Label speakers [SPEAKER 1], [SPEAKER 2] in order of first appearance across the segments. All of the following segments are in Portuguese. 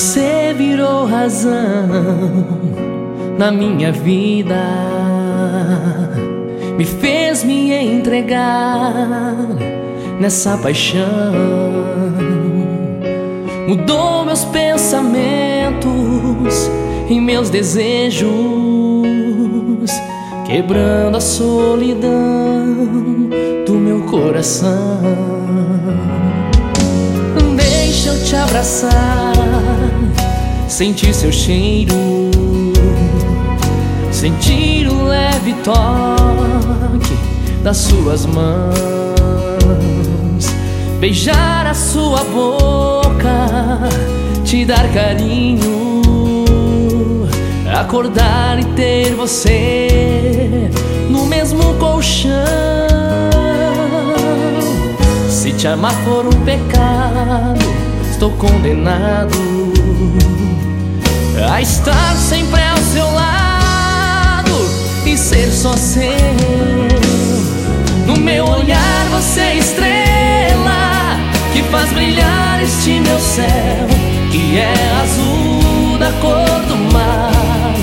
[SPEAKER 1] deu razão na minha vida, me fez me entregar nessa paixão, mudou meus pensamentos e meus desejos, quebrando a solidão do meu coração. Deixa eu te abraçar, sentir seu cheiro, sentir o leve toque das suas mãos, beijar a sua boca, te dar carinho, acordar e ter você no mesmo colchão. Se te amar for um pecado, estou condenado a estar sempre ao seu lado e ser só seu. No meu olhar você é estrela que faz brilhar este meu céu, que é azul da cor do mar.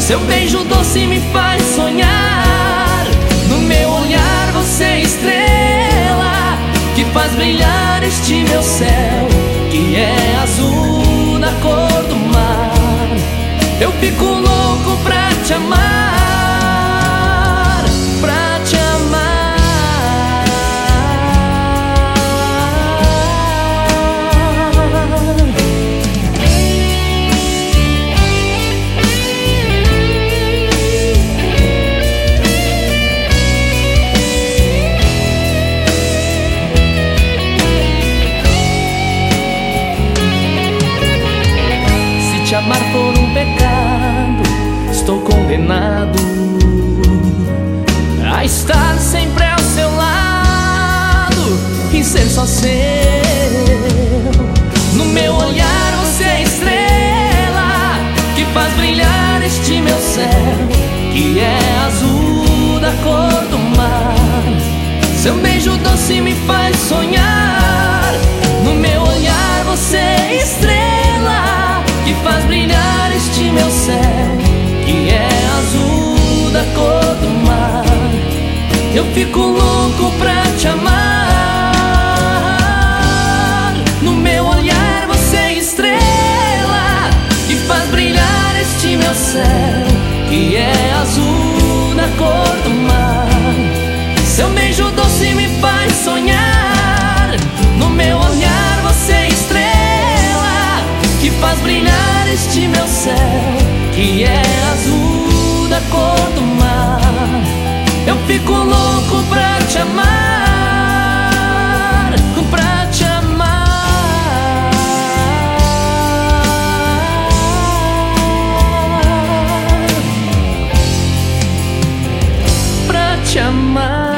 [SPEAKER 1] Seu beijo doce me faz sonhar. No meu olhar você é estrela que faz brilhar este meu céu, que é azul da cor do mar. Eu fico louco pra te amar, pecado, estou condenado a estar sempre ao seu lado e ser só seu. No meu olhar você é estrela que faz brilhar este meu céu, que é azul da cor do mar. Seu beijo doce me faz sonhar. Eu fico louco pra te amar. No meu olhar você é estrela que faz brilhar este meu céu, que é azul da cor do mar. Seu beijo doce me faz sonhar. No meu olhar você é estrela que faz brilhar este meu céu, que é azul da cor do mar. Eu fico louco pra te amar.